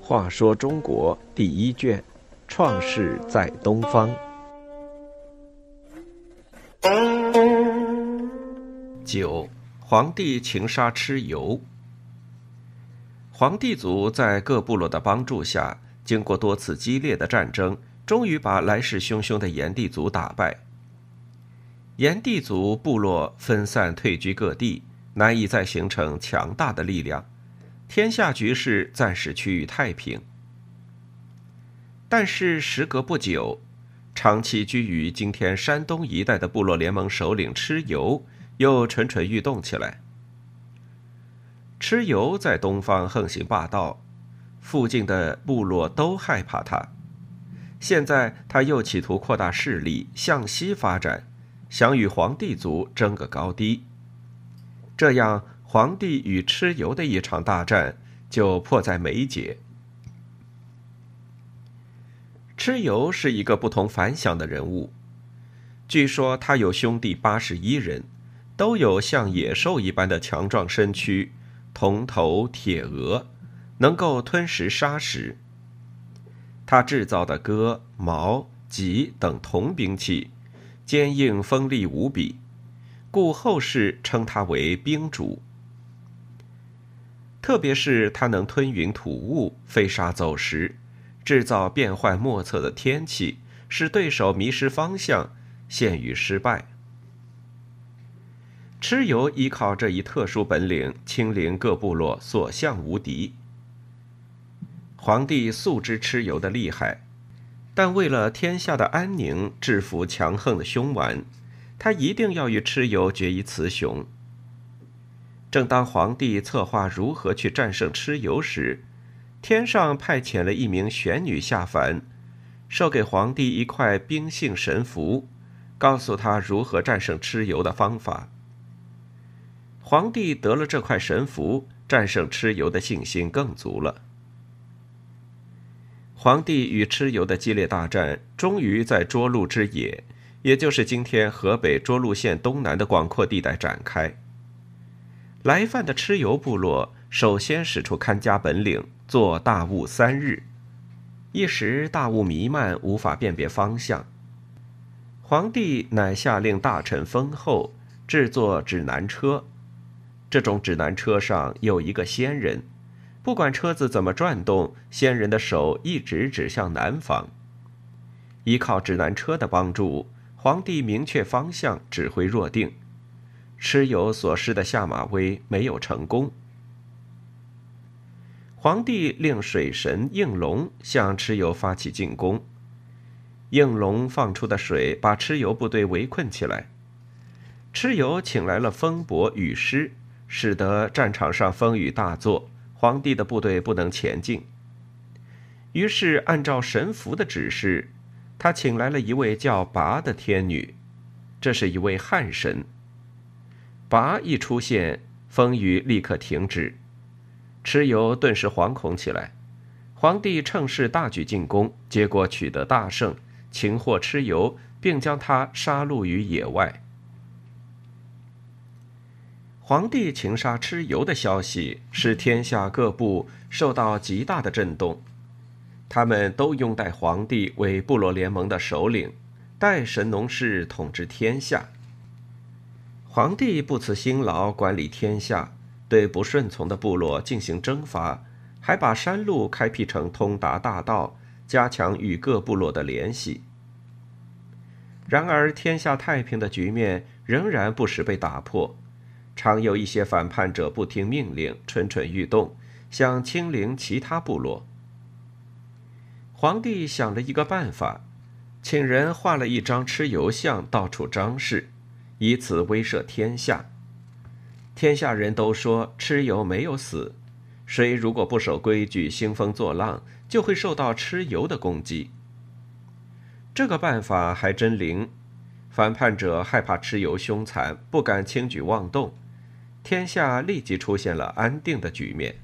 话说中国第一卷，创世在东方。九，皇帝情杀蚩尤。皇帝族在各部落的帮助下，经过多次激烈的战争，终于把来势汹汹的炎帝族打败。炎帝族部落分散退居各地，难以再形成强大的力量。天下局势暂时趋于太平，但是时隔不久，长期居于今天山东一带的部落联盟首领蚩尤又蠢蠢欲动起来。蚩尤在东方横行霸道，附近的部落都害怕他。现在他又企图扩大势力，向西发展，想与黄帝族争个高低。这样。皇帝与蚩尤的一场大战就迫在眉睫。蚩尤是一个不同凡响的人物，据说他有兄弟八十一人，都有像野兽一般的强壮身躯，铜头铁额，能够吞食砂石。他制造的戈、矛、戟等铜兵器，坚硬锋利无比，故后世称他为兵主。特别是他能吞云吐雾、飞沙走石，制造变幻莫测的天气，使对手迷失方向，陷于失败。蚩尤依靠这一特殊本领，清零各部落，所向无敌。皇帝素知蚩尤的厉害，但为了天下的安宁，制服强横的凶顽，他一定要与蚩尤决一雌雄。正当皇帝策划如何去战胜蚩尤时，天上派遣了一名玄女下凡，授给皇帝一块冰性神符，告诉他如何战胜蚩尤的方法。皇帝得了这块神符，战胜蚩尤的信心更足了。皇帝与蚩尤的激烈大战，终于在涿鹿之野，也就是今天河北涿鹿县东南的广阔地带展开。来犯的蚩尤部落首先使出看家本领，做大雾三日，一时大雾弥漫，无法辨别方向。皇帝乃下令大臣封后制作指南车，这种指南车上有一个仙人，不管车子怎么转动，仙人的手一直指向南方。依靠指南车的帮助，皇帝明确方向，指挥若定。蚩尤所施的下马威没有成功。皇帝令水神应龙向蚩尤发起进攻，应龙放出的水把蚩尤部队围困起来。蚩尤请来了风伯雨师，使得战场上风雨大作，皇帝的部队不能前进。于是按照神符的指示，他请来了一位叫拔的天女，这是一位汉神。拔一出现，风雨立刻停止，蚩尤顿时惶恐起来。皇帝趁势大举进攻，结果取得大胜，擒获蚩尤，并将他杀戮于野外。皇帝擒杀蚩尤的消息使天下各部受到极大的震动，他们都拥戴皇帝为部落联盟的首领，代神农氏统治天下。皇帝不辞辛劳管理天下，对不顺从的部落进行征伐，还把山路开辟成通达大道，加强与各部落的联系。然而，天下太平的局面仍然不时被打破，常有一些反叛者不听命令，蠢蠢欲动，想清零其他部落。皇帝想了一个办法，请人画了一张蚩尤像，到处张示。以此威慑天下，天下人都说蚩尤没有死，谁如果不守规矩、兴风作浪，就会受到蚩尤的攻击。这个办法还真灵，反叛者害怕蚩尤凶残，不敢轻举妄动，天下立即出现了安定的局面。